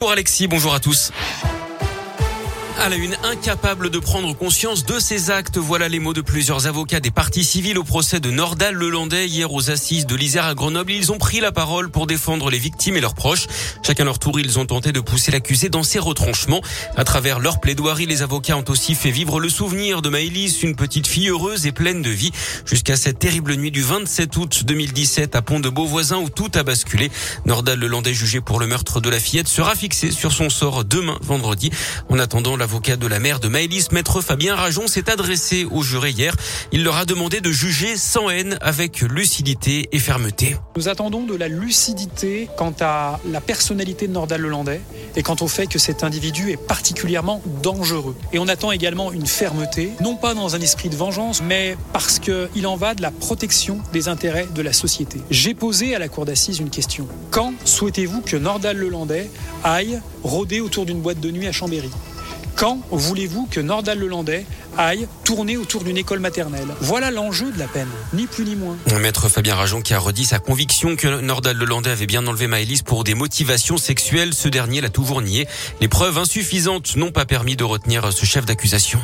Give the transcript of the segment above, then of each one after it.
Pour Alexis, bonjour à tous. À la une, incapable de prendre conscience de ses actes. Voilà les mots de plusieurs avocats des partis civils au procès de Nordal Lelandais hier aux assises de l'Isère à Grenoble. Ils ont pris la parole pour défendre les victimes et leurs proches. Chacun leur tour, ils ont tenté de pousser l'accusé dans ses retranchements. À travers leur plaidoirie, les avocats ont aussi fait vivre le souvenir de Maëlys, une petite fille heureuse et pleine de vie, jusqu'à cette terrible nuit du 27 août 2017 à Pont de Beauvoisin où tout a basculé. Nordal Lelandais, jugé pour le meurtre de la fillette, sera fixé sur son sort demain, vendredi. En attendant, la L'avocat de la mère de Maëlys, maître Fabien Rajon, s'est adressé au juré hier. Il leur a demandé de juger sans haine, avec lucidité et fermeté. Nous attendons de la lucidité quant à la personnalité de Nordal Lelandais et quant au fait que cet individu est particulièrement dangereux. Et on attend également une fermeté, non pas dans un esprit de vengeance, mais parce qu'il en va de la protection des intérêts de la société. J'ai posé à la cour d'assises une question. Quand souhaitez-vous que Nordal Lelandais aille rôder autour d'une boîte de nuit à Chambéry? Quand voulez-vous que Nordal Lelandais aille tourner autour d'une école maternelle? Voilà l'enjeu de la peine, ni plus ni moins. Maître Fabien Rajon qui a redit sa conviction que Nordal Lelandais avait bien enlevé Maëlys pour des motivations sexuelles. Ce dernier l'a toujours nié. Les preuves insuffisantes n'ont pas permis de retenir ce chef d'accusation.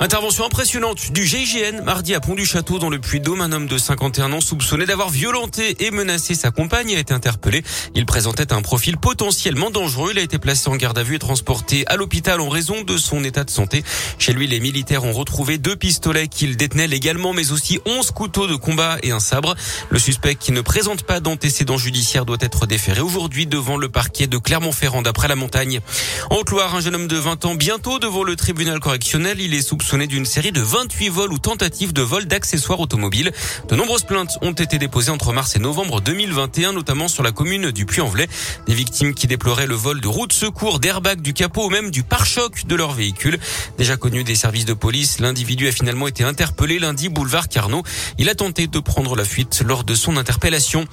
Intervention impressionnante du GIGN mardi à Pont-du-Château dans le Puy-de-Dôme. Un homme de 51 ans soupçonné d'avoir violenté et menacé sa compagne a été interpellé. Il présentait un profil potentiellement dangereux. Il a été placé en garde à vue et transporté à l'hôpital en raison de son état de santé. Chez lui, les militaires ont retrouvé deux pistolets qu'il détenait légalement, mais aussi 11 couteaux de combat et un sabre. Le suspect qui ne présente pas d'antécédents judiciaires doit être déféré aujourd'hui devant le parquet de Clermont-Ferrand d'après la montagne. En Haute-Loire, un jeune homme de 20 ans bientôt devant le tribunal correctionnel. Il est soupçonné soupçonné d'une série de 28 vols ou tentatives de vol d'accessoires automobiles. De nombreuses plaintes ont été déposées entre mars et novembre 2021, notamment sur la commune du Puy-en-Velay. Des victimes qui déploraient le vol de roues de secours, d'airbags, du capot ou même du pare-choc de leur véhicule. Déjà connu des services de police, l'individu a finalement été interpellé lundi boulevard Carnot. Il a tenté de prendre la fuite lors de son interpellation.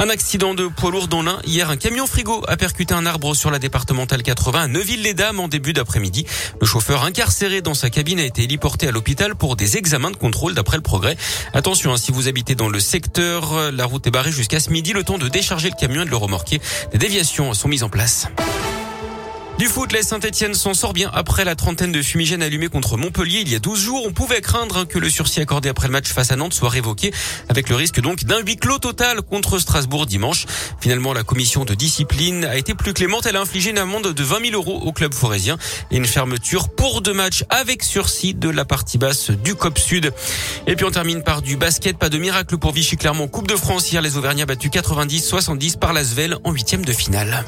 Un accident de poids lourd dans l'un. Hier, un camion frigo a percuté un arbre sur la départementale 80 à Neuville-les-Dames en début d'après-midi. Le chauffeur incarcéré dans sa cabine a été héliporté à l'hôpital pour des examens de contrôle d'après le progrès. Attention, hein, si vous habitez dans le secteur, la route est barrée jusqu'à ce midi, le temps de décharger le camion et de le remorquer. Des déviations sont mises en place. Du foot, les Saint-Etienne s'en sort bien après la trentaine de fumigènes allumés contre Montpellier il y a 12 jours. On pouvait craindre que le sursis accordé après le match face à Nantes soit révoqué, avec le risque donc d'un huis clos total contre Strasbourg dimanche. Finalement, la commission de discipline a été plus clémente. Elle a infligé une amende de 20 000 euros au club forésien et une fermeture pour deux matchs avec sursis de la partie basse du COP Sud. Et puis on termine par du basket. Pas de miracle pour Vichy Clermont. Coupe de France hier, les Auvergnats battus 90-70 par l'Asvel en huitième de finale.